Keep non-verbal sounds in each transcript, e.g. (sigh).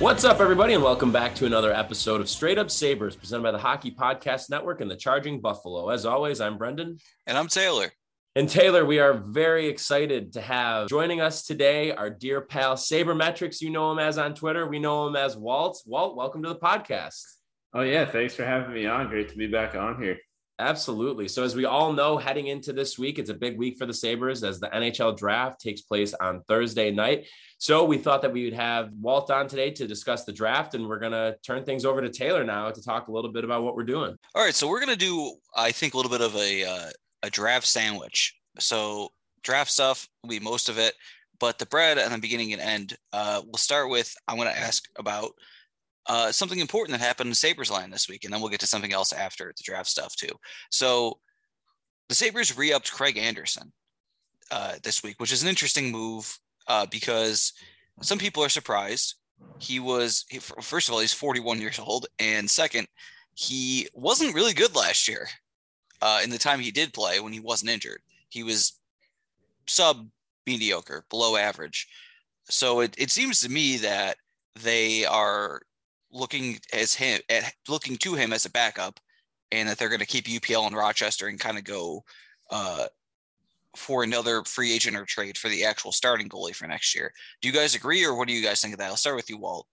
What's up, everybody, and welcome back to another episode of Straight Up Sabres, presented by the Hockey Podcast Network and the Charging Buffalo. As always, I'm Brendan. And I'm Taylor. And Taylor, we are very excited to have joining us today our dear pal Sabermetrics. You know him as on Twitter. We know him as Walt. Walt, welcome to the podcast. Oh, yeah. Thanks for having me on. Great to be back on here. Absolutely. So, as we all know, heading into this week, it's a big week for the Sabres as the NHL draft takes place on Thursday night. So, we thought that we would have Walt on today to discuss the draft, and we're going to turn things over to Taylor now to talk a little bit about what we're doing. All right. So, we're going to do, I think, a little bit of a, uh, a draft sandwich. So, draft stuff will be most of it, but the bread and the beginning and end, uh, we'll start with I'm going to ask about uh, something important that happened in Sabres line this week, and then we'll get to something else after the draft stuff too. So the Sabres re-upped Craig Anderson uh, this week, which is an interesting move uh, because some people are surprised. He was he, first of all he's 41 years old, and second, he wasn't really good last year. Uh, in the time he did play when he wasn't injured, he was sub mediocre, below average. So it, it seems to me that they are looking as him at looking to him as a backup, and that they're going to keep UPL in Rochester and kind of go uh, for another free agent or trade for the actual starting goalie for next year. Do you guys agree, or what do you guys think of that? I'll start with you, Walt.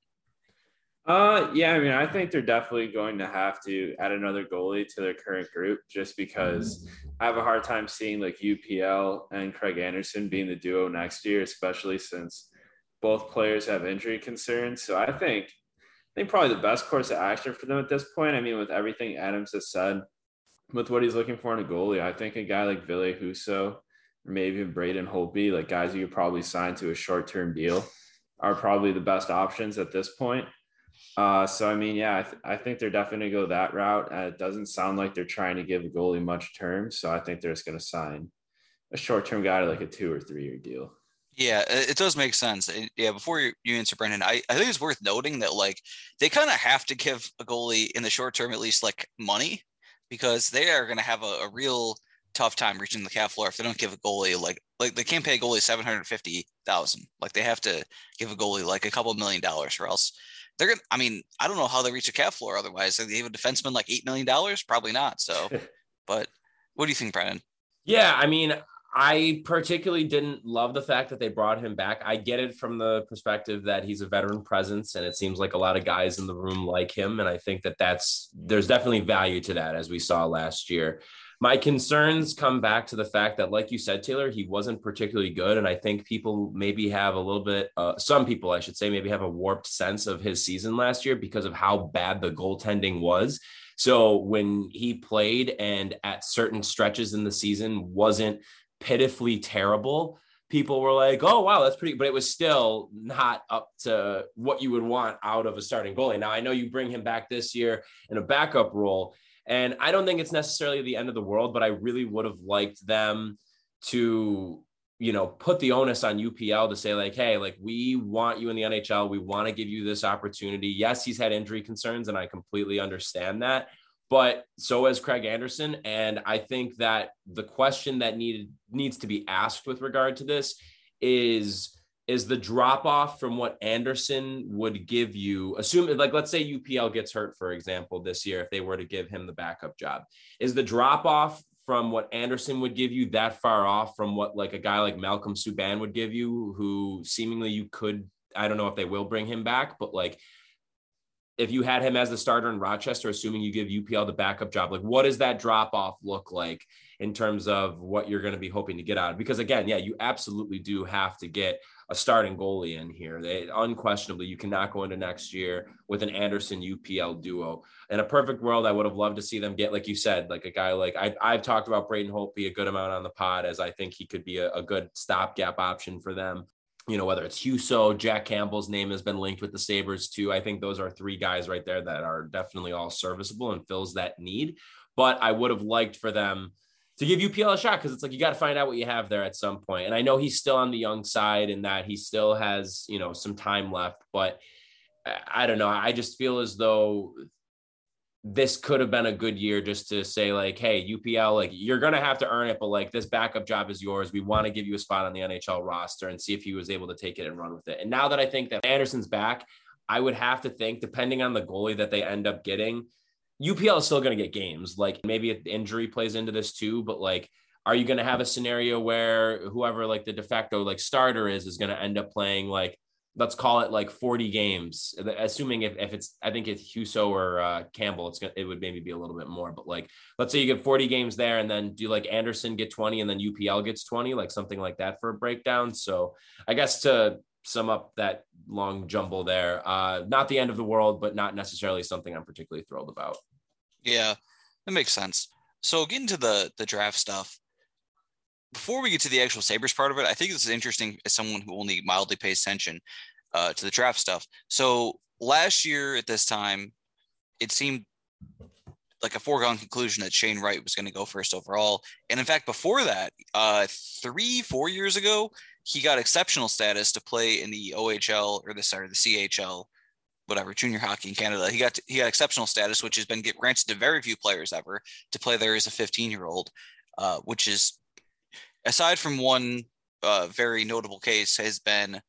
Uh, yeah, I mean, I think they're definitely going to have to add another goalie to their current group just because I have a hard time seeing like UPL and Craig Anderson being the duo next year, especially since both players have injury concerns. So I think think probably the best course of action for them at this point. I mean, with everything Adams has said, with what he's looking for in a goalie, I think a guy like Ville Husso or maybe Braden Holtby, like guys you could probably sign to a short term deal, are probably the best options at this point. Uh, so I mean, yeah, I, th- I think they're definitely go that route. Uh, it doesn't sound like they're trying to give the goalie much term, so I think they're just going to sign a short term guy to like a two or three year deal. Yeah, it does make sense. Yeah, before you, you answer, Brendan, I, I think it's worth noting that like they kind of have to give a goalie in the short term at least like money because they are going to have a, a, real tough time reaching the cap floor if they don't give a goalie like like they can't pay a goalie seven hundred fifty thousand. Like they have to give a goalie like a couple million dollars, or else they're gonna. I mean, I don't know how they reach a cap floor otherwise. Like they have a defenseman like eight million dollars, probably not. So, (laughs) but what do you think, Brendan? Yeah, I mean, I particularly didn't love the fact that they brought him back. I get it from the perspective that he's a veteran presence, and it seems like a lot of guys in the room like him. And I think that that's there's definitely value to that, as we saw last year. My concerns come back to the fact that, like you said, Taylor, he wasn't particularly good, and I think people maybe have a little bit, uh, some people, I should say, maybe have a warped sense of his season last year because of how bad the goaltending was. So when he played and at certain stretches in the season wasn't pitifully terrible, people were like, "Oh wow, that's pretty," but it was still not up to what you would want out of a starting goalie. Now I know you bring him back this year in a backup role, and I don't think it's necessarily the end of the world, but I really would have liked them to you know put the onus on UPL to say like hey like we want you in the NHL we want to give you this opportunity yes he's had injury concerns and I completely understand that but so has Craig Anderson. And I think that the question that needed needs to be asked with regard to this is is the drop off from what Anderson would give you, assume like let's say UPL gets hurt, for example, this year, if they were to give him the backup job, is the drop off from what Anderson would give you that far off from what like a guy like Malcolm Subban would give you, who seemingly you could, I don't know if they will bring him back, but like if you had him as the starter in Rochester, assuming you give UPL the backup job, like what does that drop off look like in terms of what you're going to be hoping to get out of? Because again, yeah, you absolutely do have to get a starting goalie in here. They unquestionably you cannot go into next year with an Anderson UPL duo. In a perfect world, I would have loved to see them get, like you said, like a guy like I, I've talked about Braden Holtby a good amount on the pod as I think he could be a, a good stopgap option for them you know, whether it's Husso, Jack Campbell's name has been linked with the Sabres too. I think those are three guys right there that are definitely all serviceable and fills that need. But I would have liked for them to give UPL a shot because it's like you got to find out what you have there at some point. And I know he's still on the young side and that he still has, you know, some time left, but I don't know. I just feel as though this could have been a good year just to say like hey upl like you're gonna have to earn it but like this backup job is yours. We want to give you a spot on the nhl roster and see if he was able to take it and run with it. And now that i think that anderson's back i would have to think depending on the goalie that they end up getting upl is still to get games. Like maybe injury plays into this too but like are you going to have a scenario where whoever like the de facto like starter is is going to end up playing like let's call it like 40 games. Assuming if, if it's i think it's Husso or uh, campbell it's gonna it would maybe be a little bit more but like let's say you get 40 games there and then do like anderson get 20 and then upl gets 20 like something like that for a breakdown. So i guess to sum up that long jumble there uh not the end of the world but not necessarily something i'm particularly thrilled about. Yeah that makes sense. So getting to the the draft stuff before we get to the actual Sabres part of it, I think this is interesting as someone who only mildly pays attention uh, to the draft stuff. So last year at this time, it seemed like a foregone conclusion that Shane Wright was going to go first overall. And in fact, before that, uh, three, four years ago, he got exceptional status to play in the OHL or the sorry, the CHL, whatever, junior hockey in Canada. He got to, he got exceptional status, which has been granted to very few players ever to play there as a 15 year old, uh, which is aside from one uh, very notable case, has been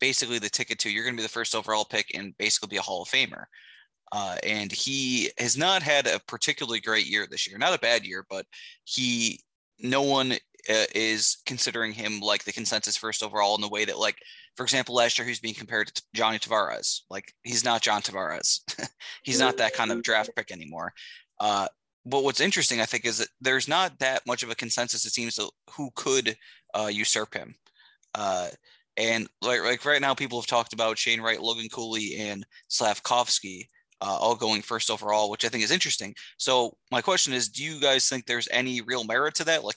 basically the ticket to you're going to be the first overall pick and basically be a Hall of Famer. Uh, and he has not had a particularly great year this year. Not a bad year, but he, no one uh, is considering him like the consensus first overall in the way that, like, for example, last year he was being compared to Johnny Tavares. Like, he's not John Tavares. (laughs) he's not that kind of draft pick anymore. Uh, but what's interesting, I think, is that there's not that much of a consensus. It seems who could uh, usurp him. Uh, and like like right now, people have talked about Shane Wright, Logan Cooley, and Slavkovsky uh, all going first overall, which I think is interesting. So my question is, do you guys think there's any real merit to that? Like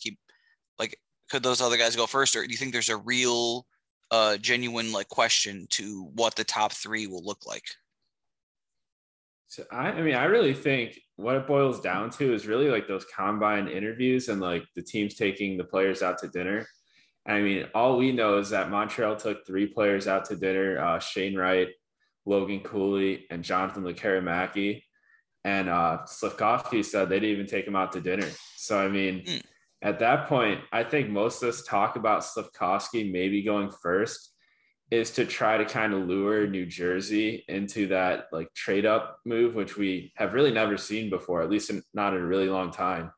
like could those other guys go first, or do you think there's a real, uh, genuine like question to what the top three will look like? So I, I mean, I really think what it boils down to is really like those combine interviews and like the teams taking the players out to dinner. I mean, all we know is that Montreal took three players out to dinner: uh, Shane Wright, Logan Cooley, and Jonathan Lekkerimaki. And uh, Slavkovsky said they didn't even take him out to dinner. So I mean, mm. at that point, I think most of us talk about Slavkovsky maybe going first is to try to kind of lure New Jersey into that like trade up move, which we have really never seen before, at least in, not in a really long time,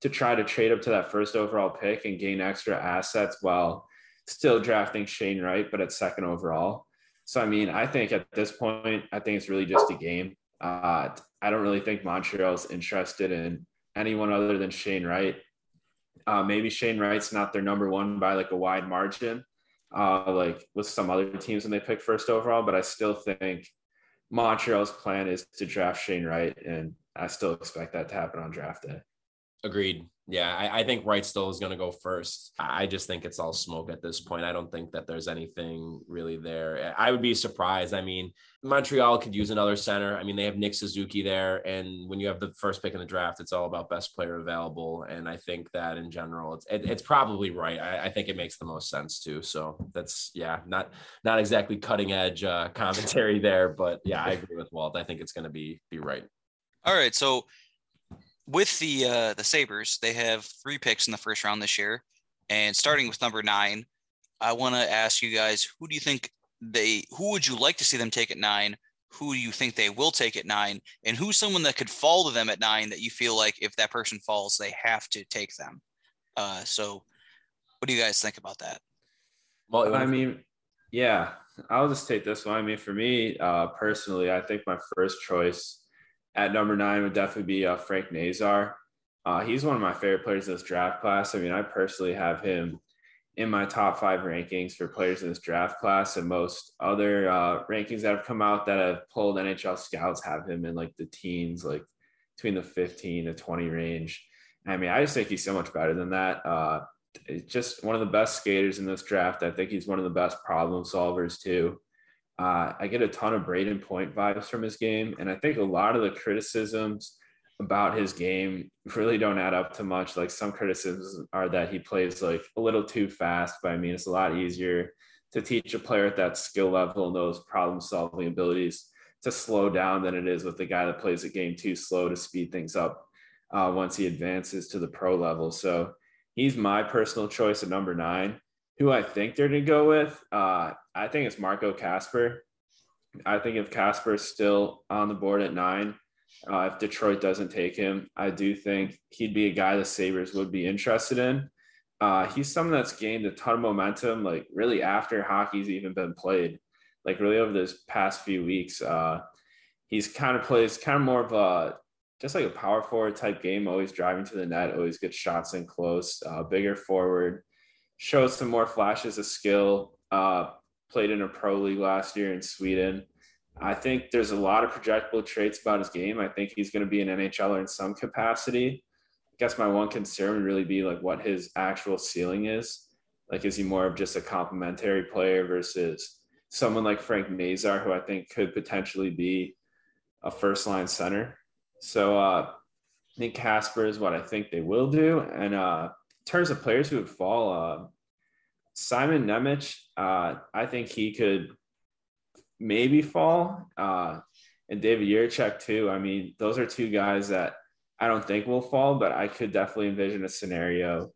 to try to trade up to that first overall pick and gain extra assets while still drafting Shane Wright, but at second overall. So, I mean, I think at this point, I think it's really just a game. Uh, I don't really think Montreal's interested in anyone other than Shane Wright. Uh, maybe Shane Wright's not their number one by like a wide margin, uh, like with some other teams when they pick first overall. But I still think Montreal's plan is to draft Shane Wright, and I still expect that to happen on draft day. Agreed. Yeah, I, I think Wright still is going to go first. I just think it's all smoke at this point. I don't think that there's anything really there. I would be surprised. I mean, Montreal could use another center. I mean, they have Nick Suzuki there, and when you have the first pick in the draft, it's all about best player available. And I think that in general, it's it, it's probably right. I, I, think it makes the most sense too. So that's yeah, not not exactly cutting edge uh, (laughs) commentary there, but yeah, I agree with Walt. I think it's going to be be right. All right, so with the uh, the Sabres, they have three picks in the first round this year, and starting with number nine, I want to ask you guys, who do you think they? Who would you like to see them take at nine? Who do you think they will take at nine? And who's someone that could fall to them at nine that you feel like if that person falls, they have to take them? Uh, so, what do you guys think about that? Well, I mean, yeah, I'll just take this one. I mean, for me uh, personally, I think my first choice at number nine would definitely be uh, Frank Nazar. Uh, he's one of my favorite players in this draft class. I mean, I personally have him in my top five rankings for players in this draft class, and most other uh, rankings that have come out that have pulled NHL scouts have him in like the teens, like between the 15 to 20 range. I mean, I just think he's so much better than that. Uh, just one of the best skaters in this draft. I think he's one of the best problem solvers too. Uh, I get a ton of Brayden Point vibes from his game, and I think a lot of the criticisms about his game really don't add up to much. Like some criticisms are that he plays like a little too fast, but I mean, it's a lot easier to teach a player at that skill level and those problem solving abilities to slow down than it is with the guy that plays a game too slow to speed things up uh, once he advances to the pro level. So he's my personal choice at number nine. Who I think they're going to go with, uh, I think it's Marco Kasper. I think if Kasper's still on the board at nine, uh, if Detroit doesn't take him, I do think he'd be a guy the Sabres would be interested in. Uh, he's someone that's gained a ton of momentum, like really after hockey's even been played, like really over this past few weeks. Uh, he's kind of plays kind of more of a just like a power forward type game, always driving to the net, always gets shots in close, uh, bigger forward, shows some more flashes of skill. Uh, played in a pro league last year in Sweden. I think there's a lot of projectable traits about his game. I think he's going to be an NHLer in some capacity. I guess my one concern would really be like what his actual ceiling is. Like, is he more of just a complementary player versus someone like Frank Nazar, who I think could potentially be a first line center? So uh, I think Kasper is what I think they will do. And uh, terms of players who would fall, uh, Simon Nemec, uh, I think he could maybe fall. Uh, and David Jiricek too. I mean, those are two guys that I don't think will fall, but I could definitely envision a scenario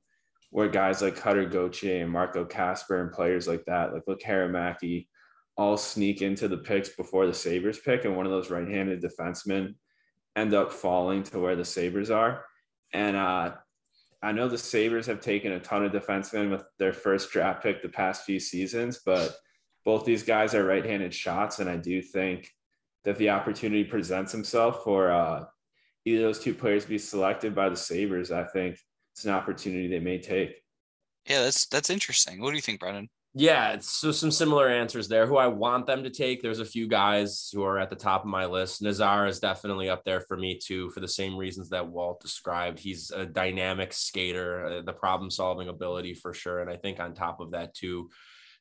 where guys like Cutter Gauthier and Marco Kasper and players like that, like look Harry all sneak into the picks before the Sabres pick, and one of those right-handed defensemen end up falling to where the Sabres are. And uh, I know the Sabres have taken a ton of defensemen with their first draft pick the past few seasons, but both these guys are right-handed shots, and I do think that the opportunity presents himself for uh, either those two players to be selected by the Sabres. I think it's an opportunity they may take. Yeah, that's that's interesting. What do you think, Brendan? Yeah, so some similar answers there. Who I want them to take. There's a few guys who are at the top of my list. Nazar is definitely up there for me too, for the same reasons that Walt described. He's a dynamic skater, uh, the problem solving ability for sure, and I think on top of that too,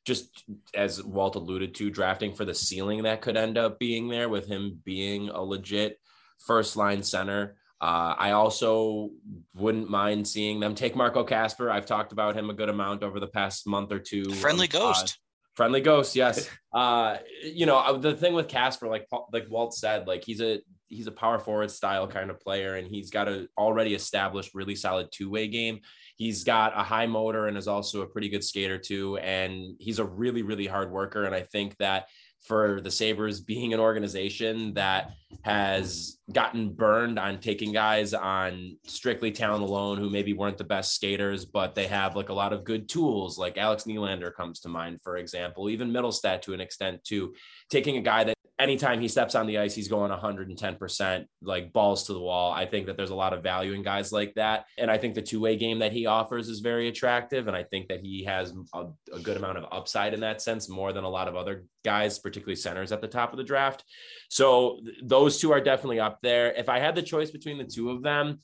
just as Walt alluded to, drafting for the ceiling that could end up being there with him being a legit first line center. Uh, I also wouldn't mind seeing them take Marco Kasper. I've talked about him a good amount over the past month or two. Friendly uh, ghost. Friendly ghost, yes. (laughs) Uh, you know the thing with Kasper, like like Walt said, like he's a he's a power forward style kind of player, and he's got a already established really solid two way game. He's got a high motor and is also a pretty good skater too. And he's a really, really hard worker. And I think that for the Sabres being an organization that has gotten burned on taking guys on strictly talent alone who maybe weren't the best skaters, but they have like a lot of good tools, like Alex Nylander comes to mind, for example, even Mittelstadt to an extent too. Taking a guy that anytime he steps on the ice, he's going 110%, like balls to the wall. I think that there's a lot of value in guys like that. And I think the two way game that he offers is very attractive. And I think that he has a, a, good amount of upside in that sense, more than a lot of other guys, particularly centers at the top of the draft. So th- those two are definitely up there. If I had the choice between the two of them,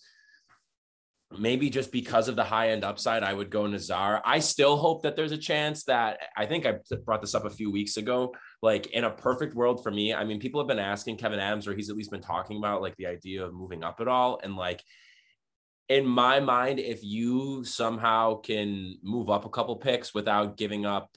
maybe just because of the high end upside, I would go Nazar. I still hope that there's a chance that I think I brought this up a few weeks ago. Like in a perfect world for me, I mean, people have been asking Kevyn Adams, or he's at least been talking about like the idea of moving up at all. And like in my mind, if you somehow can move up a couple picks without giving up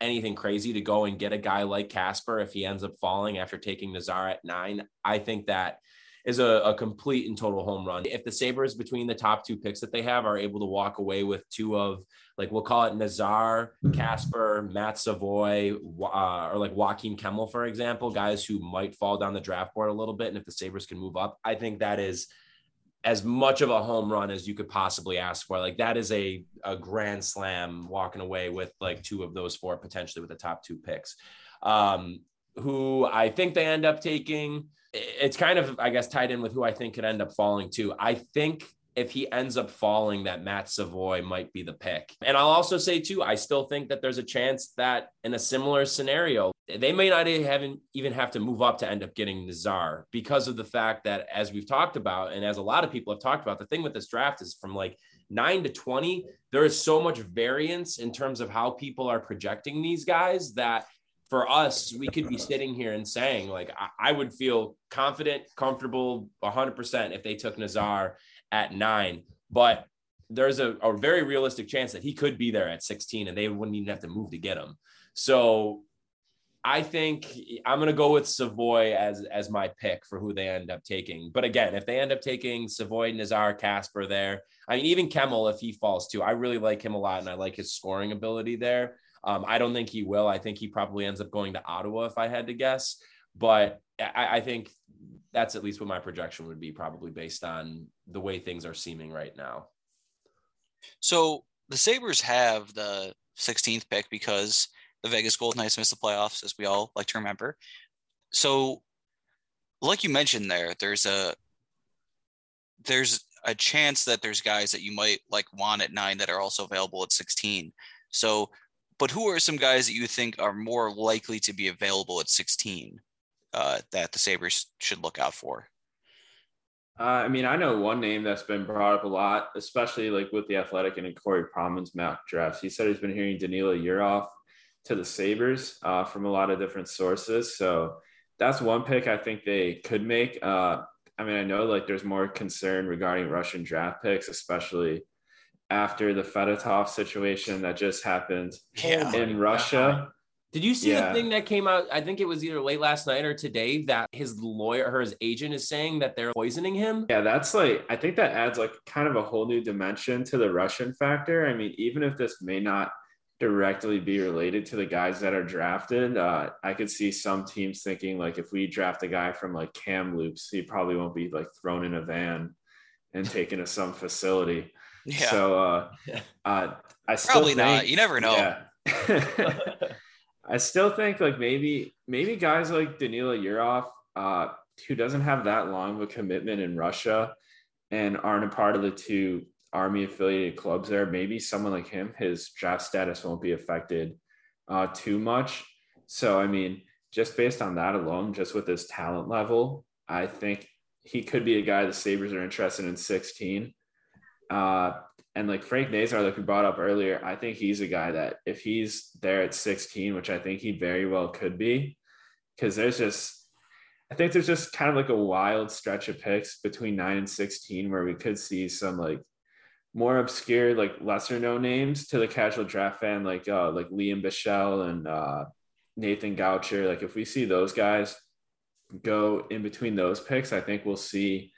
anything crazy to go and get a guy like Kasper if he ends up falling after taking Nazar at nine, I think that is a, a, complete and total home run. If the Sabres between the top two picks that they have are able to walk away with two of like we'll call it Nazar, Kasper, Matt Savoie, uh, or like Joakim Kemell, for example, guys who might fall down the draft board a little bit. And if the Sabres can move up, I think that is as much of a home run as you could possibly ask for. Like that is a, a grand slam walking away with like two of those four potentially with the top two picks. Um, who I think they end up taking it's kind of, I guess, tied in with who I think could end up falling to. I think if he ends up falling, that Matt Savoie might be the pick. And I'll also say, too, I still think that there's a chance that in a similar scenario, they may not even, even have to move up to end up getting Nazar because of the fact that, as we've talked about, and as a lot of people have talked about, the thing with this draft is from like nine to 20, there is so much variance in terms of how people are projecting these guys that for us, we could be sitting here and saying, like, I, I would feel confident, comfortable 100% if they took Nazar at nine. But there's a, a very realistic chance that he could be there at 16 and they wouldn't even have to move to get him. So I think I'm going to go with Savoie as as my pick for who they end up taking. But again, if they end up taking Savoie, Nazar, Kasper there, I mean, even Kemell, if he falls too, I really like him a lot and I like his scoring ability there. Um, I don't think he will. I think he probably ends up going to Ottawa if I had to guess. But I, I think that's at least what my projection would be, probably based on the way things are seeming right now. So the Sabres have the 16th pick because the Vegas Golden Knights missed the playoffs, as we all like to remember. So, like you mentioned there, there's a there's a chance that there's guys that you might like want at nine that are also available at 16. So, but who are some guys that you think are more likely to be available at 16 uh, that the Sabres should look out for? Uh, I mean, I know one name that's been brought up a lot, especially like with the Athletic and Corey Pronman's mock drafts. He said he's been hearing Danila Yurov to the Sabres uh, from a lot of different sources. So that's one pick I think they could make. Uh, I mean, I know like there's more concern regarding Russian draft picks, especially after the Fedotov situation that just happened yeah. in Russia. Did you see yeah. the thing that came out? I think it was either late last night or today that his lawyer or his agent is saying that they're poisoning him. Yeah, that's like, I think that adds like kind of a whole new dimension to the Russian factor. I mean, even if this may not directly be related to the guys that are drafted. Uh, I could see some teams thinking like if we draft a guy from like Kamloops, he probably won't be like thrown in a van and taken to some facility. Yeah. So uh, (laughs) uh, I probably think, not. You never know. Yeah. (laughs) I still think like maybe maybe guys like Danila Yurov, uh, who doesn't have that long of a commitment in Russia and aren't a part of the two Army affiliated clubs there, maybe someone like him, his draft status won't be affected uh, too much. So, I mean, just based on that alone, just with his talent level, I think he could be a guy the Sabres are interested in 16. Uh, and like Frank Nazar, like we brought up earlier, I think he's a guy that if he's there at 16, which I think he very well could be, because there's just, I think there's just kind of like a wild stretch of picks between nine and 16 where we could see some like more obscure, like lesser known names to the casual draft fan, like uh, like Lian Bichsel and uh, Nathan Gaucher. Like if we see those guys go in between those picks, I think we'll see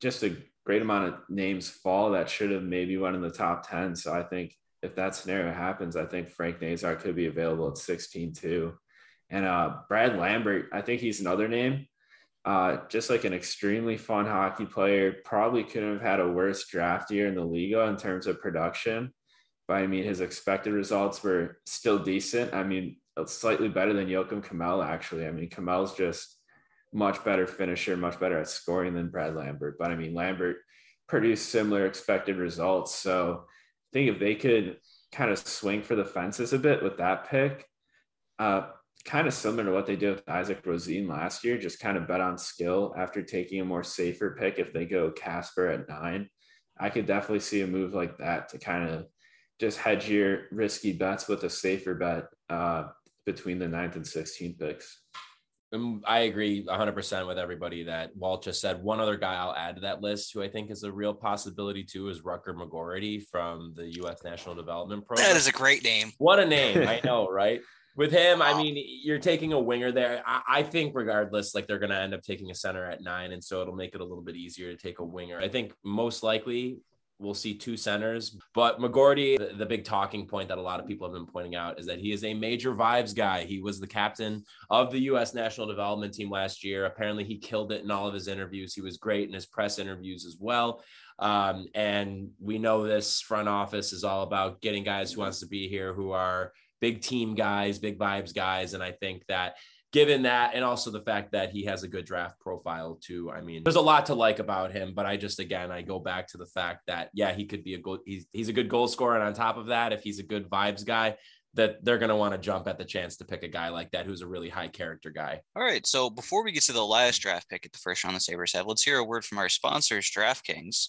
just a great amount of names fall that should have maybe went in the top 10. So I think if that scenario happens, I think Frank Nazar could be available at 16 too. And uh, Brad Lambert, I think he's another name uh, just like an extremely fun hockey player. Probably couldn't have had a worse draft year in the Liiga in terms of production. But I mean, his expected results were still decent. I mean, slightly better than Joakim Kemell, actually. I mean, Kemell's just much better finisher, much better at scoring than Brad Lambert. But I mean, Lambert produced similar expected results. So I think if they could kind of swing for the fences a bit with that pick, uh, kind of similar to what they did with Isaac Rosén last year, just kind of bet on skill after taking a more safer pick. If they go Kasper at nine, I could definitely see a move like that to kind of just hedge your risky bets with a safer bet uh, between the ninth and 16th picks. Um, I agree 100% with everybody that Walt just said. One other guy I'll add to that list who I think is a real possibility too is Rutger McGroarty from the U.S. National Development Program. That is a great name. What a name. I (laughs) know, right? with him, I mean, you're taking a winger there. I, I, think, regardless, like they're going to end up taking a center at nine, and so it'll make it a little bit easier to take a winger. I think most likely we'll see two centers, but McGroarty, the, the big talking point that a lot of people have been pointing out is that he is a major vibes guy. He was the captain of the U.S. national development team last year. Apparently, he killed it in all of his interviews. He was great in his press interviews as well. Um, and we know this front office is all about getting guys who wants to be here who are big team guys, big vibes guys. And I think that given that and also the fact that he has a good draft profile too. I mean, there's a lot to like about him, but I just again I go back to the fact that yeah, he could be a goal he's he's a good goal scorer and on top of that, if he's a good vibes guy, that they're going to want to jump at the chance to pick a guy like that who's a really high character guy. All right, so before we get to the last draft pick at the first round the Sabres have, let's hear a word from our sponsors, DraftKings.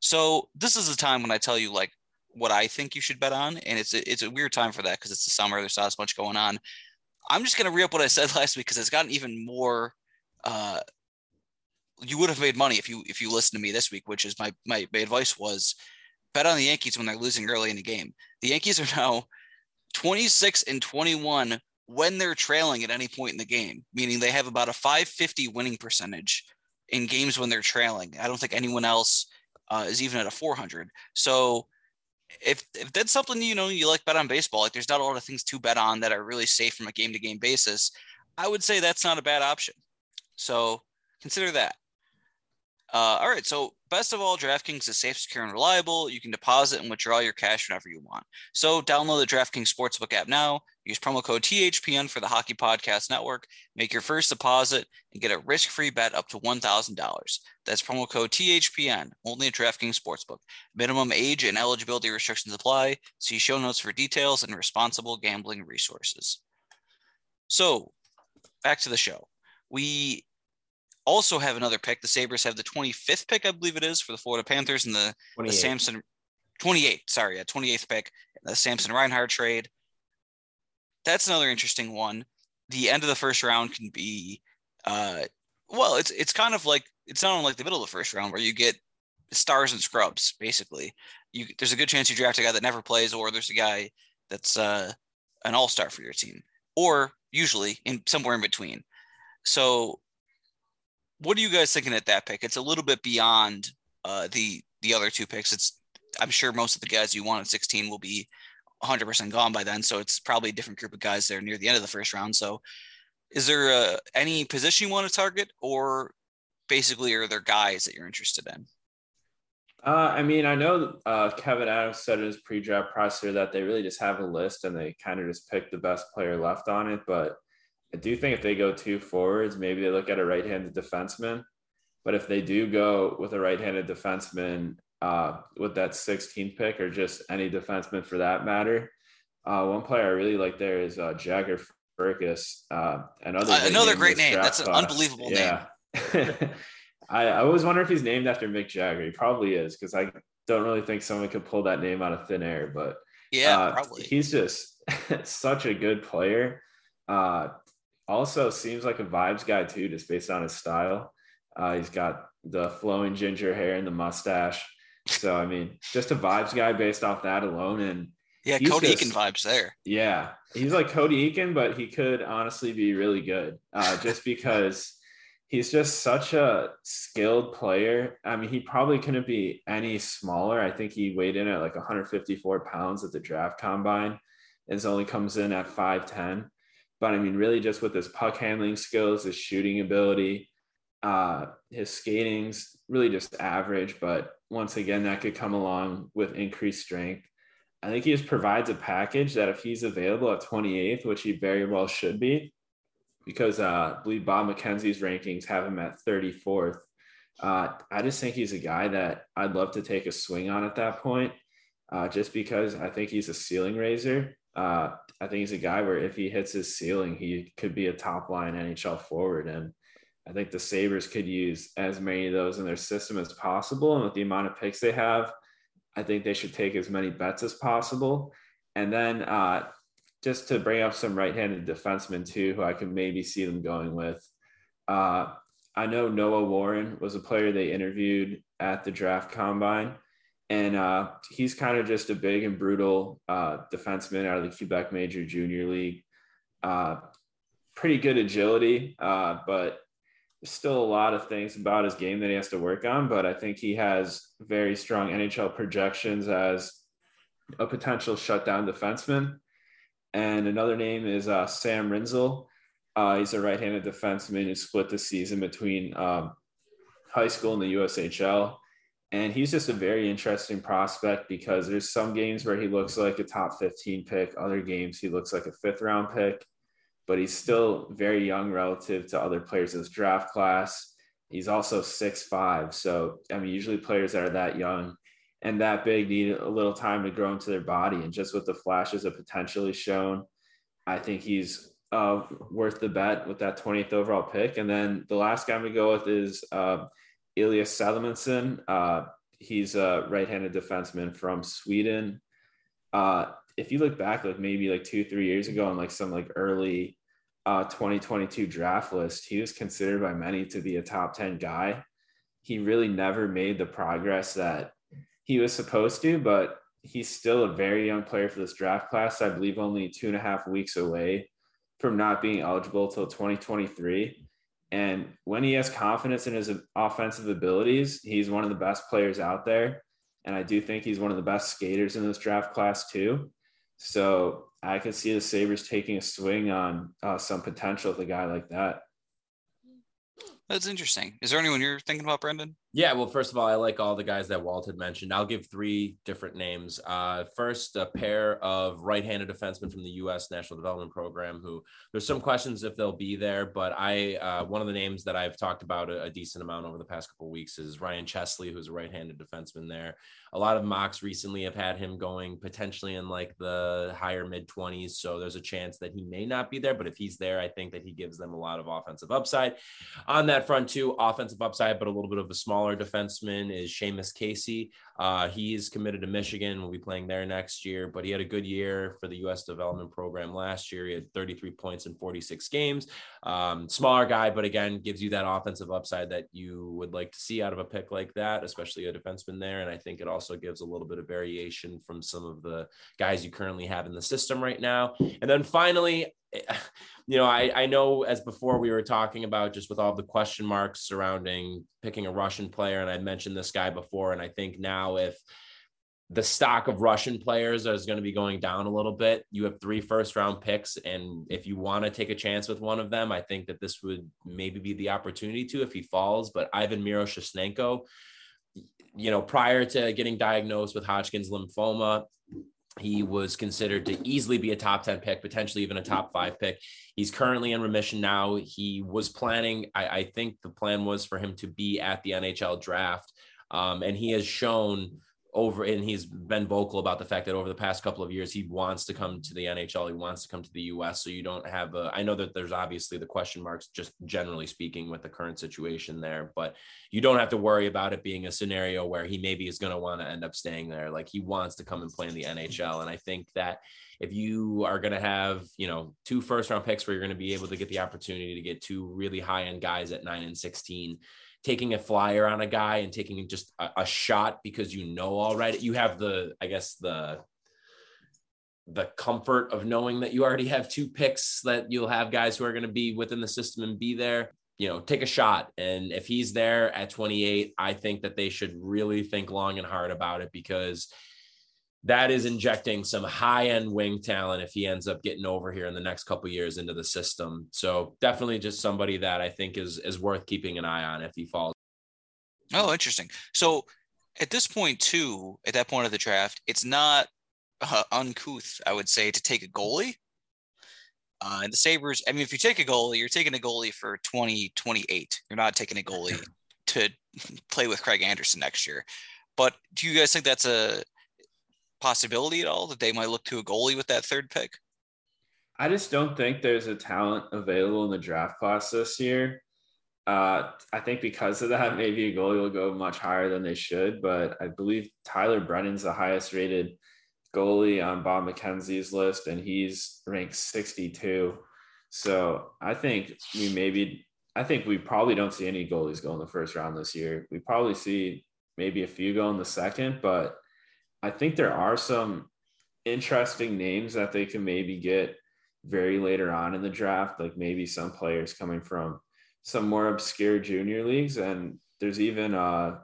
So this is the time when I tell you like what I think you should bet on, and it's a, it's a weird time for that because it's the summer. There's not as much going on. I'm just gonna re up what I said (laughs) last week because it's gotten even more. Uh, you would have made money if you if you listened to me this week, which is my my, my advice was bet on the Yankees when they're losing early in the game. The Yankees are now 26 and 21 when they're trailing at any point in the game, meaning they have about a 550 winning percentage in games when they're trailing. I don't think anyone else uh, is even at a 400. So if if that's something you know you like bet on baseball, like there's not a lot of things to bet on that are really safe from a game to game basis. I would say that's not a bad option. So consider that. Uh, all right, so best of all, DraftKings is safe, secure, and reliable. You can deposit and withdraw your cash whenever you want. So download the DraftKings Sportsbook app now. Use promo code THPN for the Hockey Podcast Network. Make your first deposit and get a risk-free bet up to $1,000. That's promo code THPN, only at DraftKings Sportsbook. Minimum age and eligibility restrictions apply. See show notes for details and responsible gambling resources. So, back to the show. We also have another pick. The Sabres have the 25th pick, I believe it is, for the Florida Panthers and the, the Samson 28, sorry, yeah, 28th pick, the Samson Reinhart trade. That's another interesting one. The end of the first round can be uh well, it's it's kind of like it's not unlike the middle of the first round where you get stars and scrubs, basically. You there's a good chance you draft a guy that never plays, or there's a guy that's uh an all-star for your team, or usually in somewhere in between. So what are you guys thinking at that pick? It's a little bit beyond uh, the the other two picks. It's I'm sure most of the guys you want at 16 will be 100% gone by then, so it's probably a different group of guys there near the end of the first round. So, is there uh, any position you want to target, or basically are there guys that you're interested in? Uh, I mean, I know uh, Kevyn Adams said in his pre-draft presser that they really just have a list and they kind of just pick the best player left on it, but I do think if they go two forwards, maybe they look at a right-handed defenseman. But if they do go with a right-handed defenseman uh, with that 16th pick, or just any defenseman for that matter, uh, one player I really like there is uh, Jagger Firkus. Uh, another uh, another great name. That's an unbelievable yeah. name. (laughs) I, I always wonder if he's named after Mick Jagger. He probably is because I don't really think someone could pull that name out of thin air. But yeah, uh, probably. He's just (laughs) such a good player. Uh, also seems like a vibes guy too, just based on his style. Uh, he's got the flowing ginger hair and the mustache. So I mean, just a vibes guy based off that alone. And yeah, Cody just, Eakin vibes there. Yeah, he's like Cody Eakin, but he could honestly be really good, uh, just because he's just such a skilled player. I mean, he probably couldn't be any smaller. I think he weighed in at like 154 pounds at the draft combine, and only comes in at 5'10. But I mean, really, just with his puck handling skills, his shooting ability, uh, his skating's really just average. But once again, that could come along with increased strength. I think he just provides a package that if he's available at 28th, which he very well should be, because uh, I believe Bob McKenzie's rankings have him at 34th. Uh, I just think he's a guy that I'd love to take a swing on at that point, uh, just because I think he's a ceiling raiser. Uh, I think he's a guy where if he hits his ceiling, he could be a top line NHL forward. And I think the Sabres could use as many of those in their system as possible. And with the amount of picks they have, I think they should take as many bets as possible. And then uh, just to bring up some right-handed defensemen too, who I can maybe see them going with. Uh, I know Noah Warren was a player they interviewed at the draft combine, and uh, he's kind of just a big and brutal uh, defenseman out of the Quebec Major Junior League. Uh, pretty good agility, uh, but there's still a lot of things about his game that he has to work on. But I think he has very strong NHL projections as a potential shutdown defenseman. And another name is uh, Sam Rinzel. Uh, he's a right-handed defenseman who split the season between um, high school and the USHL. And he's just a very interesting prospect because there's some games where he looks like a top 15 pick, other games he looks like a fifth round pick, but he's still very young relative to other players in this draft class. He's also six five. So, I mean, usually players that are that young and that big need a little time to grow into their body. And just with the flashes of potential he's shown, I think he's uh, worth the bet with that 20th overall pick. And then the last guy we go with is uh, Elias. Uh, he's a right-handed defenseman from Sweden. Uh, if you look back, like maybe like two, three years ago, on like some like early uh, 2022 draft list, he was considered by many to be a top 10 guy. He really never made the progress that he was supposed to, but he's still a very young player for this draft class. I believe only two and a half weeks away from not being eligible till 2023. And when he has confidence in his offensive abilities, he's one of the best players out there. And I do think he's one of the best skaters in this draft class, too. So I could see the Sabres taking a swing on uh, some potential with a guy like that. That's interesting. Is there anyone you're thinking about, Brendan? Yeah, well, first of all, I like all the guys that Walt had mentioned. I'll give three different names. Uh, first, a pair of right-handed defensemen from the U.S. National Development Program. Who there's some questions if they'll be there, but I uh, one of the names that I've talked about a, a decent amount over the past couple weeks is Ryan Chesley, who's a right-handed defenseman there a lot of mocks recently have had him going potentially in like the higher mid 20s. So there's a chance that he may not be there. But if he's there, I think that he gives them a lot of offensive upside. On that front, too, offensive upside, but a little bit of a smaller defenseman is Seamus Casey. Uh, he's committed to Michigan, will be playing there next year, but he had a good year for the U.S. development program last year. He had 33 points in 46 games. Um, smaller guy, but again, gives you that offensive upside that you would like to see out of a pick like that, especially a defenseman there. And I think it also gives a little bit of variation from some of the guys you currently have in the system right now. And then finally, Eh, (laughs) you know, I, I know as before we were talking about just with all the question marks surrounding picking a Russian player, and I mentioned this guy before, and I think now if the stock of Russian players is going to be going down a little bit. You have three first round picks. And if you want to take a chance with one of them, I think that this would maybe be the opportunity to if he falls. But Ivan Miroshnichenko, you know, prior to getting diagnosed with Hodgkin's lymphoma, he was considered to easily be a top 10 pick, potentially even a top five pick. He's currently in remission now. He was planning, I, I think the plan was for him to be at the NHL draft. Um, and he has shown over and he's been vocal about the fact that over the past couple of years he wants to come to the NHL he wants to come to the US so you don't have a I know that there's obviously the question marks just generally speaking with the current situation there but you don't have to worry about it being a scenario where he maybe is going to want to end up staying there. Like he wants to come and play in the NHL and I think that if you are going to have you know two first round picks where you're going to be able to get the opportunity to get two really high end guys at 9 and 16 taking a flyer on a guy and taking just a, a shot because you know already you have the I guess the the comfort of knowing that you already have two picks that you'll have guys who are going to be within the system and be there. You know take a shot. And if he's there at 28 i think that they should really think long and hard about it because that is injecting some high end wing talent if he ends up getting over here in the next couple years into the system. So definitely just somebody that I think is is worth keeping an eye on if he falls. Oh, interesting. So at this point too, at that point of the draft, it's not uh, uncouth, I would say, to take a goalie. Uh, and the Sabres, I mean, if you take a goalie, you're taking a goalie for 2028. You're not taking a goalie (laughs) to (laughs) play with Craig Anderson next year. But do you guys think that's a possibility at all that they might look to a goalie with that third pick? I just don't think there's a talent available in the draft class this year. Uh, I think because of that, maybe a goalie will go much higher than they should. But I believe Tyler Brennan's the highest rated goalie on Bob McKenzie's list, and he's ranked 62. So I think we maybe, I think we probably don't see any goalies go in the first round this year. We probably see maybe a few go in the second, but I think there are some interesting names that they can maybe get very later on in the draft, like maybe some players coming from some more obscure junior leagues. And there's even uh,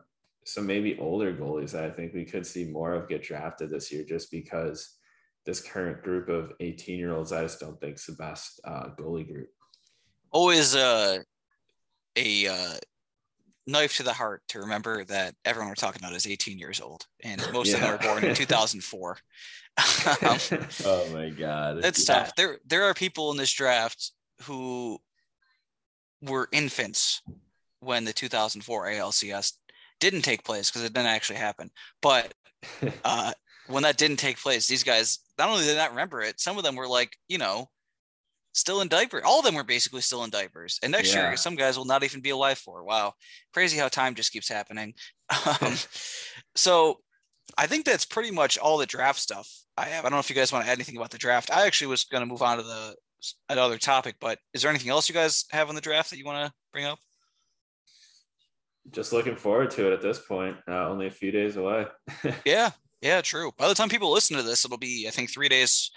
some maybe older goalies that I think we could see more of get drafted this year just because this current group of 18 year olds, I just don't think is the best uh, goalie group. Always uh, a uh, knife to the heart to remember that everyone we're talking about is 18 years old and (laughs) most yeah. of them were born in 2004. (laughs) um, oh my God. That's yeah. tough. There, there are people in this draft who were infants when the 2004 ALCS didn't take place because it didn't actually happen. But (laughs) uh, when that didn't take place, these guys not only did not remember it, some of them were like, you know, still in diapers. All of them were basically still in diapers. And next yeah. year, some guys will not even be alive for. Wow, crazy how time just keeps happening. (laughs) Um, (laughs) so I think that's pretty much all the draft stuff I have. I don't know if you guys want to add anything about the draft. I actually was going to move on to the another topic, but is there anything else you guys have on the draft that you want to bring up? Just looking forward to it at this point. Uh, only a few days away. (laughs) yeah, yeah, true. By the time people listen to this, it'll be I think three days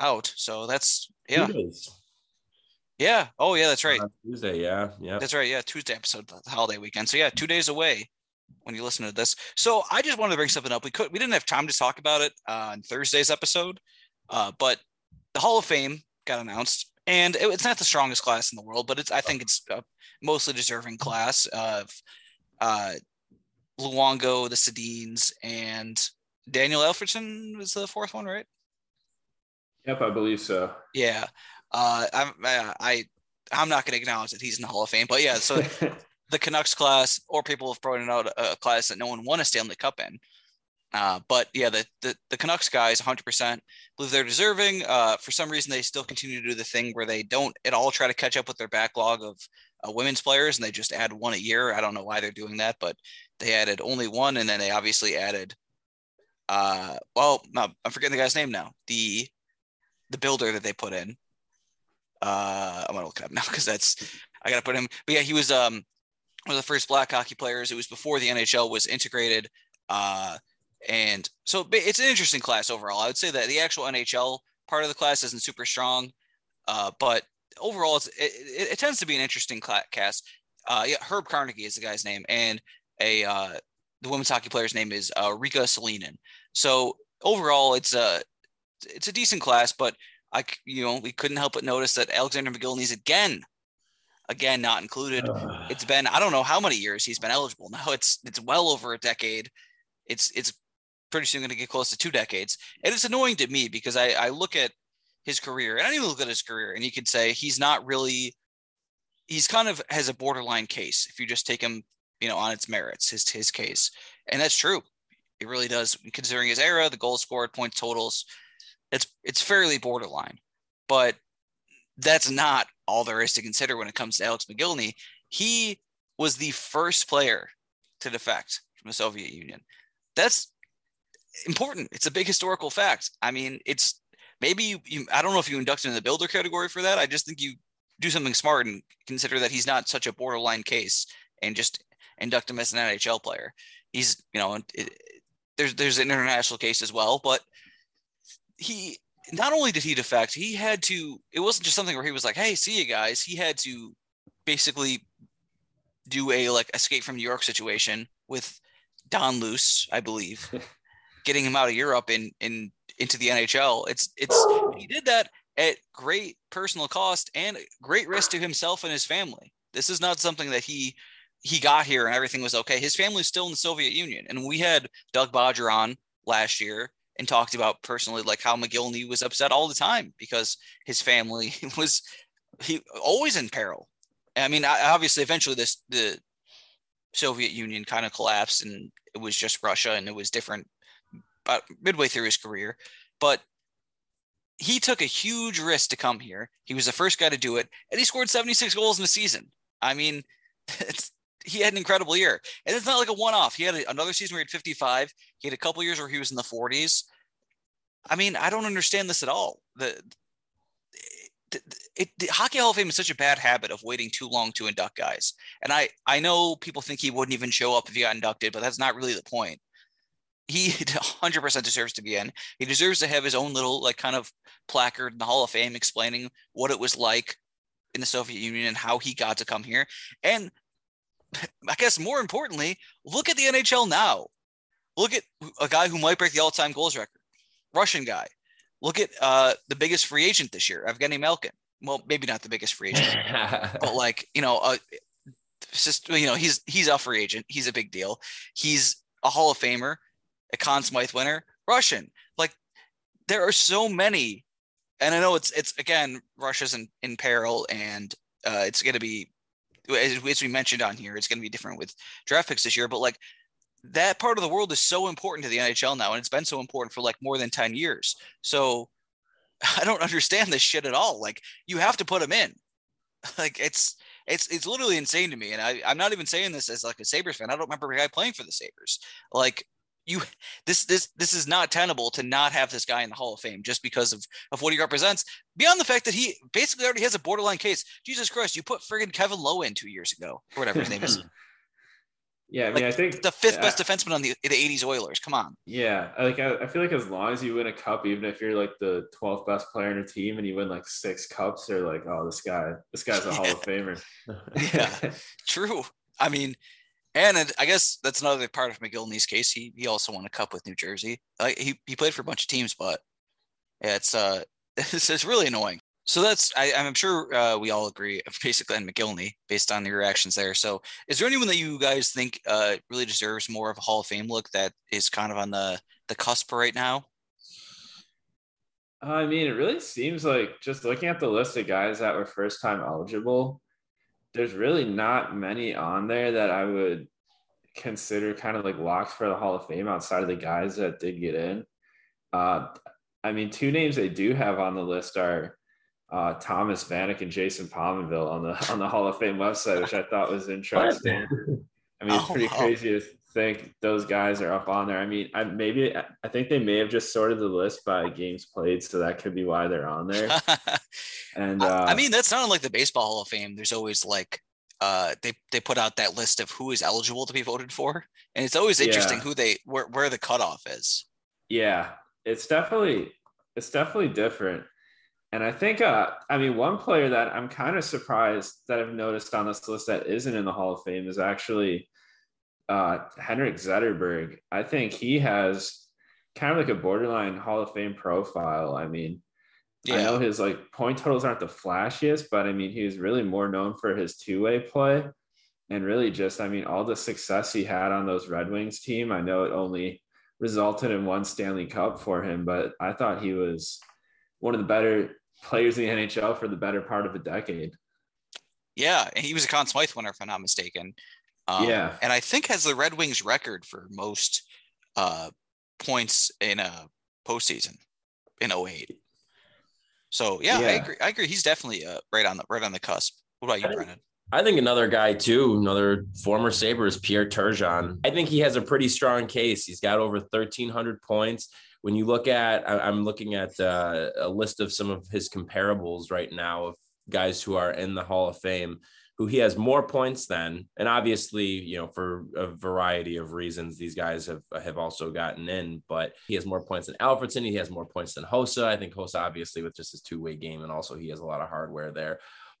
out. So that's yeah. Yeah. Oh yeah, that's right. Uh, Tuesday. Yeah. Yeah. That's right. Yeah. Tuesday episode, the holiday weekend. So yeah, two days away when you listen to this. So I just wanted to bring something up. We could we didn't have time to talk about it on Thursday's episode, uh, but the Hall of Fame got announced, and it, it's not the strongest class in the world, but it's I think it's a mostly deserving class of uh, Luongo, the Sedins, and Daniel Alfredsson was the fourth one, right? Yep, I believe so. Yeah, uh, I'm I I'm not going to acknowledge that he's in the Hall of Fame, but yeah, so (laughs) the Canucks class, or people have brought out a, class that no one won a Stanley Cup in. Uh, but yeah, the, the, the Canucks guys, 100% believe they're deserving. Uh, for some reason, they still continue to do the thing where they don't at all try to catch up with their backlog of uh, women's players, and they just add one a year. I don't know why they're doing that, but they added only one, and then they obviously added. Uh, well, no, I'm forgetting the guy's name now. The the builder that they put in. Uh, I'm gonna look it up now because that's I gotta put him. But yeah, he was um one of the first black hockey players. It was before the NHL was integrated. Uh, and so it's an interesting class overall. I would say that the actual NHL part of the class isn't super strong, uh, but overall, it, it, it, tends to be an interesting cast. Uh, yeah, Herb Carnegie is the guy's name, and a uh, the women's hockey player's name is uh, Riikka Sallinen. So overall, it's a it's a decent class, but I you know we couldn't help but notice that Alexander Mogilny's again again not included. Uh. It's been I don't know how many years he's been eligible now. It's it's well over a decade. It's it's pretty soon going to get close to two decades, and it's annoying to me because I I look at his career and I even look at his career and you could say he's not really he's kind of has a borderline case if you just take him you know on its merits his his case and that's true it really does considering his era the goals scored points totals it's it's fairly borderline but that's not all there is to consider when it comes to Alex Mogilny. He was the first player to defect from the Soviet Union. That's important. It's a big historical fact. I mean, it's maybe you, you I don't know if you induct him in the builder category for that. I just think you do something smart and consider that he's not such a borderline case and just induct him as an NHL player. He's, you know, it, there's there's an international case as well, but he not only did he defect, he had to. It wasn't just something where he was like, "Hey, see you guys." He had to basically do a like escape from New York situation with Don Luce, I believe, (laughs) getting him out of Europe and in into the NHL. It's it's he did that at great personal cost and great risk to himself and his family. This is not something that he he got here and everything was okay. His family's still in the Soviet Union, and we had Doug Bodger on last year and talked about personally like how Mogilny was upset all the time because his family (laughs) was he always in peril. I mean, obviously, eventually this the Soviet Union kind of collapsed and it was just Russia and it was different about midway through his career. But he took a huge risk to come here. He was the first guy to do it, and he scored 76 goals in a season. I mean, (laughs) he had an incredible year. And it's not like a one off. He had another season where he had 55. He had a couple years where he was in the 40s. I mean, I don't understand this at all. The, the, the Hockey Hall of Fame is such a bad habit of waiting too long to induct guys. And I, I know people think he wouldn't even show up if he got inducted, but that's not really the point. he (laughs) 100% deserves to be in. He deserves to have his own little like kind of placard in the Hall of Fame explaining what it was like in the Soviet Union and how he got to come here. And I guess more importantly, look at the NHL now. Look at a guy who might break the all-time goals record, Russian guy. Look at uh, the biggest free agent this year, Evgeny Malkin. Well, maybe not the biggest free agent, (laughs) but like you know, uh, just you know, he's he's a free agent. He's a big deal. He's a Hall of Famer, a Conn Smythe winner, Russian. Like there are so many, and I know it's it's again Russia's in, in peril, and uh, it's going to be as, as we mentioned on here, it's going to be different with draft picks this year. But like that part of the world is so important to the NHL now, and it's been so important for like more than 10 years. So (laughs) I don't understand this shit at all. Like you have to put them in. (laughs) Like it's it's it's literally insane to me. And I, I'm not even saying this as like a Sabres fan. I don't remember a guy playing for the Sabres. Like you this this this is not tenable to not have this guy in the Hall of Fame just because of of what he represents. Beyond the fact that he basically already has a borderline case. Jesus Christ, you put friggin' Kevin Lowe in two years ago or whatever his name is. (laughs) Yeah, I mean, Like, I think the fifth best defenseman on the the '80s Oilers. Come on. Yeah, like I, I feel like as long as you win a cup, even if you're like the 12th best player in a team and you win like six cups, they're like, oh, this guy, this guy's a (laughs) Hall of Famer. Yeah. (laughs) True. I mean, and it, I guess that's another part of Mogilny's case. He he also won a cup with New Jersey. He he played for a bunch of teams, but it's uh (laughs) it's, it's really annoying. So that's I, I'm sure uh, we all agree basically on McGillney based on your reactions there. So is there anyone that you guys think uh, really deserves more of a Hall of Fame look that is kind of on the the cusp right now? I mean, it really seems like just looking at the list of guys that were first time eligible, there's really not many on there that I would consider kind of like locks for the Hall of Fame outside of the guys that did get in. Uh, I mean, two names they do have on the list are uh, Thomas Vanek and Jason Pominville on the (laughs) on the Hall of Fame website, which I thought was (laughs) interesting. I mean, it's Oh, pretty crazy to think those guys are up on there. I mean, I maybe I think they may have just sorted the list by games played, so that could be why they're on there. (laughs) And I- uh, I mean, that's not like the Baseball Hall of Fame. There's always like uh they they put out that list of who is eligible to be voted for, and it's always interesting Yeah. who they where where the cutoff is. yeah, it's definitely it's definitely different. And I think, uh, I mean, one player that I'm kind of surprised that I've noticed on this list that isn't in the Hall of Fame is actually uh, Henrik Zetterberg. I think he has kind of like a borderline Hall of Fame profile. I mean, I know his like point totals aren't the flashiest, but I mean, he's really more known for his two way play and really just, I mean, all the success he had on those Red Wings team. I know it only resulted in one Stanley Cup for him, but I thought he was one of the better players in the NHL for the better part of a decade. Yeah, and he was a Conn Smythe winner, if I'm not mistaken. Um, Yeah. and I think has the Red Wings record for most uh, points in a postseason in 08. So yeah, I agree. I agree. He's definitely uh, right on the right on the cusp. What about you, I- Brennan? I think another guy too, another former Sabres, Pierre Turgeon. I think he has a pretty strong case. He's got over 1,300 points. When you look at, I- I'm looking at uh, a list of some of his comparables right now of guys who are in the Hall of Fame, who he has more points than, and obviously, you know, for a variety of reasons, these guys have have also gotten in. But he has more points than Alfredsson. He has more points than Hossa. I think Hossa, obviously, with just his two way game, and also he has a lot of hardware there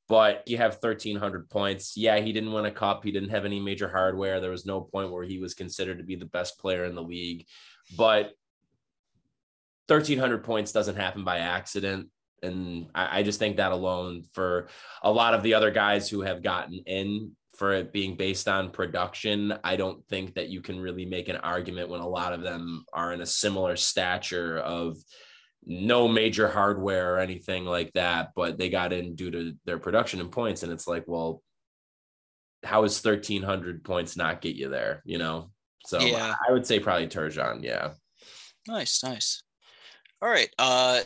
but you have 1300 points. Yeah, he didn't win a cup. He didn't have any major hardware. There was no point where he was considered to be the best player in the league, but 1300 points doesn't happen by accident. And I, I just think that alone for a lot of the other guys who have gotten in for it being based on production, I don't think that you can really make an argument when a lot of them are in a similar stature of no major hardware or anything like that, but they got in due to their production and points. And it's like, well, how is 1300 points not get you there? You know? So Yeah. I would say probably Turgeon. Yeah. Nice, nice. All right. Uh,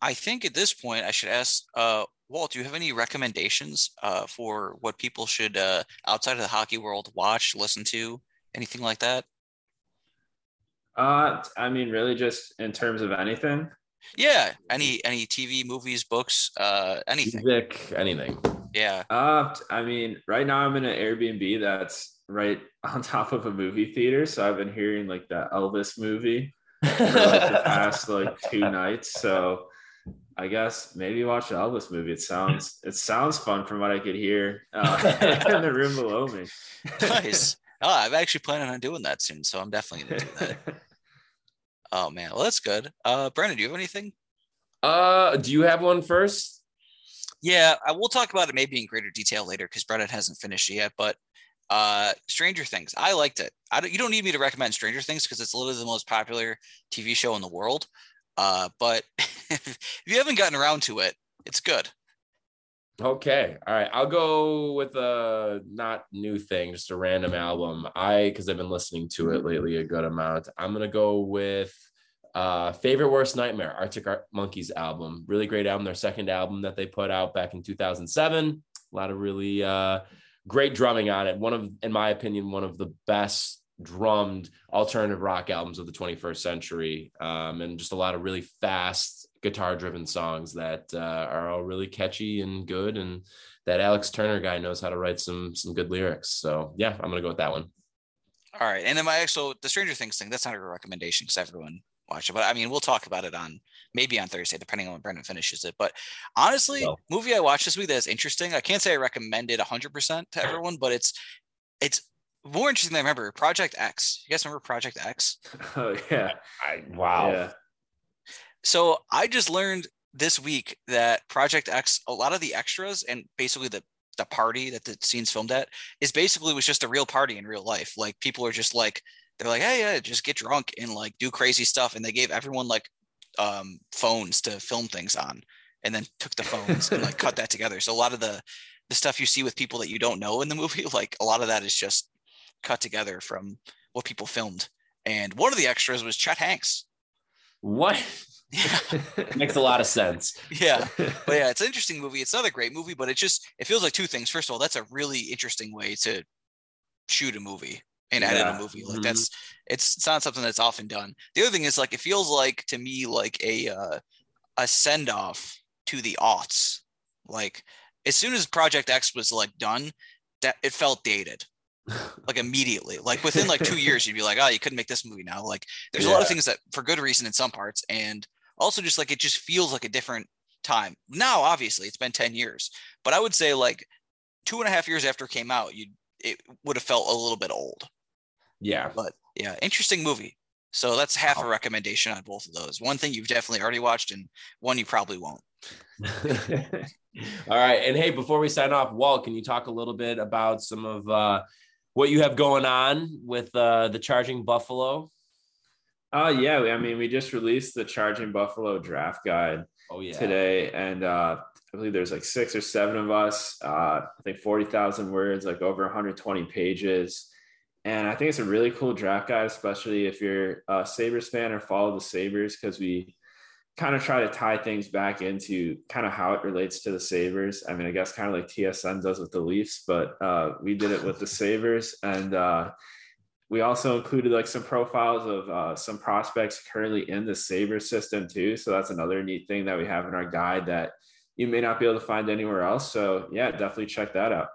I think at this point I should ask uh, Walt. Do you have any recommendations uh, for what people should uh, outside of the hockey world watch, listen to, anything like that? Uh, I mean, really, just in terms of anything. Yeah. Any any TV, movies, books, uh, anything. Music, anything. Yeah. Uh, I mean, right now I'm in an Airbnb that's right (laughs) on top of a movie theater, so I've been hearing like that Elvis movie (laughs) for like the past like two nights. So I guess maybe watch the Elvis movie. It sounds (laughs) it sounds fun from what I could hear uh, (laughs) (laughs) in the room below me. nice. Oh, I'm actually planning on doing that soon, so I'm definitely gonna do that. oh man, well that's good. Uh, Brendan, do you have anything? Uh, do you have one first? Yeah, I will talk about it maybe in greater detail later because Brendan hasn't finished it yet. But uh, Stranger Things, I liked it. I don't, you don't need me to recommend Stranger Things because it's literally the most popular TV show in the world. Uh, but (laughs) if you haven't gotten around to it, it's good. Okay. All right. I'll go with a not new thing, just a random album. I because I've been listening to it lately a good amount. I'm gonna go with uh favorite worst nightmare arctic monkeys album really great album their second album that they put out back in 2007 a lot of really uh great drumming on it one of in my opinion one of the best drummed alternative rock albums of the 21st century um, and just a lot of really fast guitar driven songs that uh, are all really catchy and good and that alex turner guy knows how to write some some good lyrics. So yeah i'm gonna go with that one. All right and then my actual the stranger things thing that's not a recommendation because everyone watch it but i mean we'll talk about it on maybe on thursday depending on when brendan finishes it but honestly well, movie i watched this week that's interesting i can't say i recommend it 100% to (clears throat) everyone but it's it's more interesting than I remember. Project X. You guys remember Project X? (laughs) Oh yeah. I, wow. Yeah. So I just learned this week that Project X, a lot of the extras and basically the the party that the scene's filmed at is basically was just a real party in real life. Like people are just like they're like, hey, yeah, just get drunk and like do crazy stuff. And they gave everyone like um, phones to film things on, and then took the phones and like cut (laughs) that together. So a lot of the the stuff you see with people that you don't know in the (laughs) movie, like a lot of that is just cut together from what people filmed. And one of the extras was Chet Hanks. What? (laughs) Yeah. (laughs) Makes a lot of sense. Yeah. (laughs) But yeah, it's an interesting movie. It's another great movie, but it just it feels like two things. First of all, that's a really interesting way to shoot a movie and yeah. edit a movie. Like mm-hmm. that's it's it's not something that's often done. The other thing is like it feels like to me like a uh, a send off to the aughts. Like as soon as Project X was like done, that it felt dated like immediately. Like within like two years you'd be like oh you couldn't make this movie now. Like there's yeah. a lot of things that for good reason in some parts and also just like it just feels like a different time. Now obviously it's been 10 years but i would say like two and a half years after it came out you it would have felt a little bit old. Yeah. But yeah interesting movie. So that's half a recommendation on both of those. One thing you've definitely already watched and one you probably won't. (laughs) All right and hey before we sign off walt can you talk a little bit about some of uh what you have going on with uh, the Charging Buffalo. Uh yeah, I mean, we just released the Charging Buffalo draft guide oh, yeah. today, and uh, I believe there's like six or seven of us. Uh, I think forty thousand words, like over 120 pages, and I think it's a really cool draft guide, especially if you're a Sabres fan or follow the Sabres, because we kind of try to tie things back into kind of how it relates to the Sabres. I mean, I guess kind of like TSN does with the Leafs, but uh, we did it with the Sabres. And uh, we also included like some profiles of uh, some prospects currently in the Sabres system too. So that's another neat thing that we have in our guide that you may not be able to find anywhere else. So yeah, definitely check that out.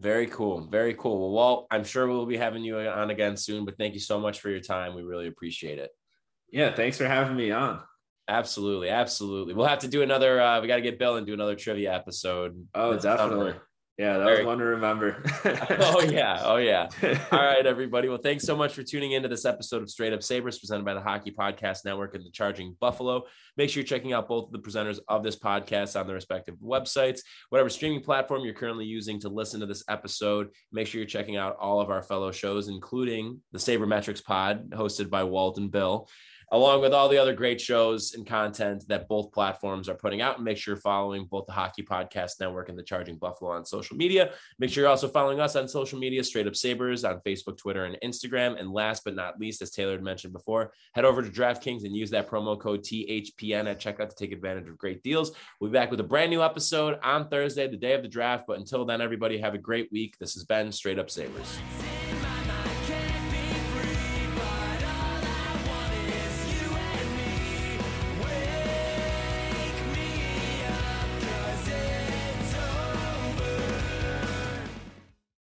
Very cool. Very cool. Well, Walt, I'm sure we'll be having you on again soon, but thank you so much for your time. We really appreciate it. Yeah. Thanks for having me on. Absolutely, absolutely. We'll have to do another. Uh, we got to get Bill and do another trivia episode. Oh, definitely. Summer. Yeah, that Very... was one to remember. (laughs) oh yeah, oh yeah. (laughs) All right, everybody. Well, thanks so much for tuning into this episode of Straight Up Sabres, presented by the Hockey Podcast Network and the Charging Buffalo. Make sure you're checking out both of the presenters of this podcast on their respective websites, whatever streaming platform you're currently using to listen to this episode. Make sure you're checking out all of our fellow shows, including the Sabermetrics Pod, hosted by Walt and Bill along with all the other great shows and content that both platforms are putting out. And make sure you're following both the Hockey Podcast Network and the Charging Buffalo on social media. Make sure you're also following us on social media, Straight Up Sabres on Facebook, Twitter, and Instagram. And last but not least, as Taylor had mentioned before, head over to DraftKings and use that promo code THPN at checkout to take advantage of great deals. We'll be back with a brand new episode on Thursday, the day of the draft. But until then, everybody have a great week. This has been Straight Up Sabres.